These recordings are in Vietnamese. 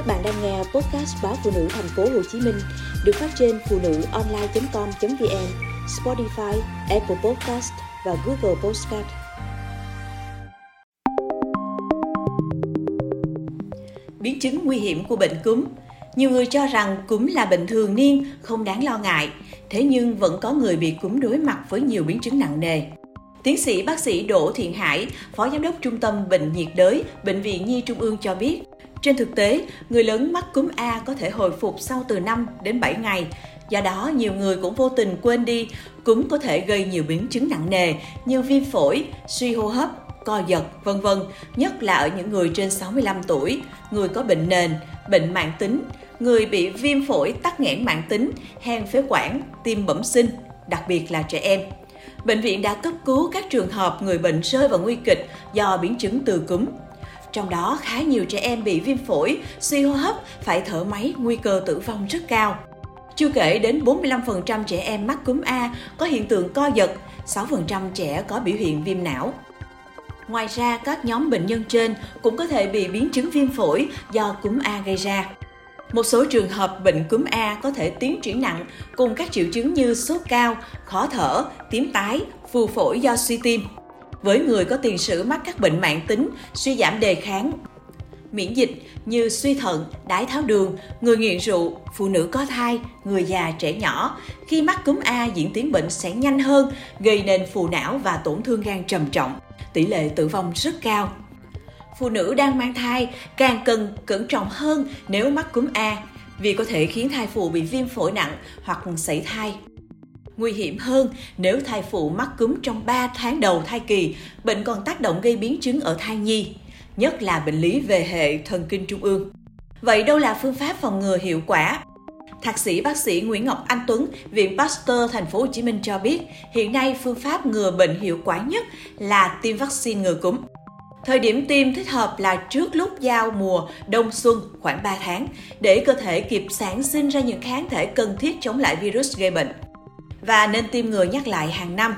Các bạn đang nghe podcast báo phụ nữ thành phố Hồ Chí Minh được phát trên phụ nữ online.com.vn, Spotify, Apple Podcast và Google Podcast. Biến chứng nguy hiểm của bệnh cúm Nhiều người cho rằng cúm là bệnh thường niên, không đáng lo ngại. Thế nhưng vẫn có người bị cúm đối mặt với nhiều biến chứng nặng nề. Tiến sĩ bác sĩ Đỗ Thiện Hải, Phó Giám đốc Trung tâm Bệnh nhiệt đới, Bệnh viện Nhi Trung ương cho biết, trên thực tế, người lớn mắc cúm A có thể hồi phục sau từ 5 đến 7 ngày. Do đó, nhiều người cũng vô tình quên đi cúm có thể gây nhiều biến chứng nặng nề như viêm phổi, suy hô hấp, co giật, vân vân, nhất là ở những người trên 65 tuổi, người có bệnh nền, bệnh mạng tính, người bị viêm phổi tắc nghẽn mạng tính, hen phế quản, tim bẩm sinh, đặc biệt là trẻ em. Bệnh viện đã cấp cứu các trường hợp người bệnh rơi vào nguy kịch do biến chứng từ cúm. Trong đó khá nhiều trẻ em bị viêm phổi, suy hô hấp, phải thở máy, nguy cơ tử vong rất cao. Chưa kể đến 45% trẻ em mắc cúm A có hiện tượng co giật, 6% trẻ có biểu hiện viêm não. Ngoài ra, các nhóm bệnh nhân trên cũng có thể bị biến chứng viêm phổi do cúm A gây ra. Một số trường hợp bệnh cúm A có thể tiến triển nặng cùng các triệu chứng như sốt cao, khó thở, tím tái, phù phổi do suy tim. Với người có tiền sử mắc các bệnh mạng tính, suy giảm đề kháng, miễn dịch như suy thận, đái tháo đường, người nghiện rượu, phụ nữ có thai, người già, trẻ nhỏ, khi mắc cúm A diễn tiến bệnh sẽ nhanh hơn, gây nên phù não và tổn thương gan trầm trọng. Tỷ lệ tử vong rất cao. Phụ nữ đang mang thai càng cần cẩn trọng hơn nếu mắc cúm A vì có thể khiến thai phụ bị viêm phổi nặng hoặc sảy thai. Nguy hiểm hơn nếu thai phụ mắc cúm trong 3 tháng đầu thai kỳ, bệnh còn tác động gây biến chứng ở thai nhi, nhất là bệnh lý về hệ thần kinh trung ương. Vậy đâu là phương pháp phòng ngừa hiệu quả? Thạc sĩ bác sĩ Nguyễn Ngọc Anh Tuấn, Viện Pasteur Thành phố Hồ Chí Minh cho biết, hiện nay phương pháp ngừa bệnh hiệu quả nhất là tiêm vaccine ngừa cúm. Thời điểm tiêm thích hợp là trước lúc giao mùa đông xuân khoảng 3 tháng để cơ thể kịp sản sinh ra những kháng thể cần thiết chống lại virus gây bệnh. Và nên tiêm ngừa nhắc lại hàng năm.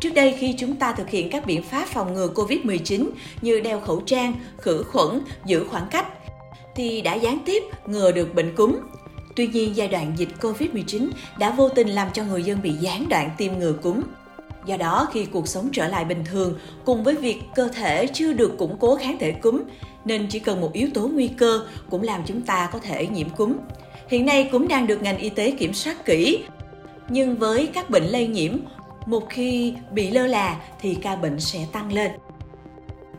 Trước đây khi chúng ta thực hiện các biện pháp phòng ngừa COVID-19 như đeo khẩu trang, khử khuẩn, giữ khoảng cách thì đã gián tiếp ngừa được bệnh cúm. Tuy nhiên, giai đoạn dịch COVID-19 đã vô tình làm cho người dân bị gián đoạn tiêm ngừa cúm. Do đó, khi cuộc sống trở lại bình thường, cùng với việc cơ thể chưa được củng cố kháng thể cúm, nên chỉ cần một yếu tố nguy cơ cũng làm chúng ta có thể nhiễm cúm. Hiện nay cúm đang được ngành y tế kiểm soát kỹ, nhưng với các bệnh lây nhiễm, một khi bị lơ là thì ca bệnh sẽ tăng lên.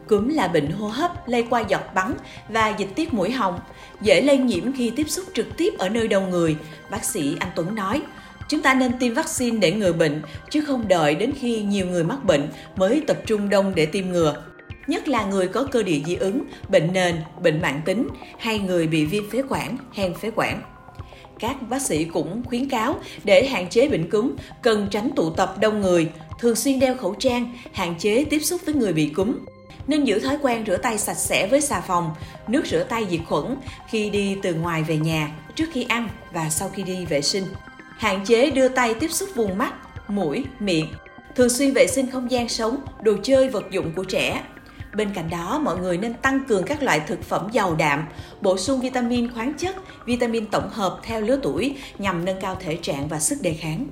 Cúm là bệnh hô hấp lây qua giọt bắn và dịch tiết mũi họng, dễ lây nhiễm khi tiếp xúc trực tiếp ở nơi đông người, bác sĩ Anh Tuấn nói. Chúng ta nên tiêm vaccine để ngừa bệnh, chứ không đợi đến khi nhiều người mắc bệnh mới tập trung đông để tiêm ngừa. Nhất là người có cơ địa dị ứng, bệnh nền, bệnh mạng tính hay người bị viêm phế quản, hen phế quản. Các bác sĩ cũng khuyến cáo để hạn chế bệnh cúm cần tránh tụ tập đông người, thường xuyên đeo khẩu trang, hạn chế tiếp xúc với người bị cúm. Nên giữ thói quen rửa tay sạch sẽ với xà phòng, nước rửa tay diệt khuẩn khi đi từ ngoài về nhà, trước khi ăn và sau khi đi vệ sinh. Hạn chế đưa tay tiếp xúc vùng mắt, mũi, miệng. Thường xuyên vệ sinh không gian sống, đồ chơi, vật dụng của trẻ. Bên cạnh đó, mọi người nên tăng cường các loại thực phẩm giàu đạm, bổ sung vitamin khoáng chất, vitamin tổng hợp theo lứa tuổi nhằm nâng cao thể trạng và sức đề kháng.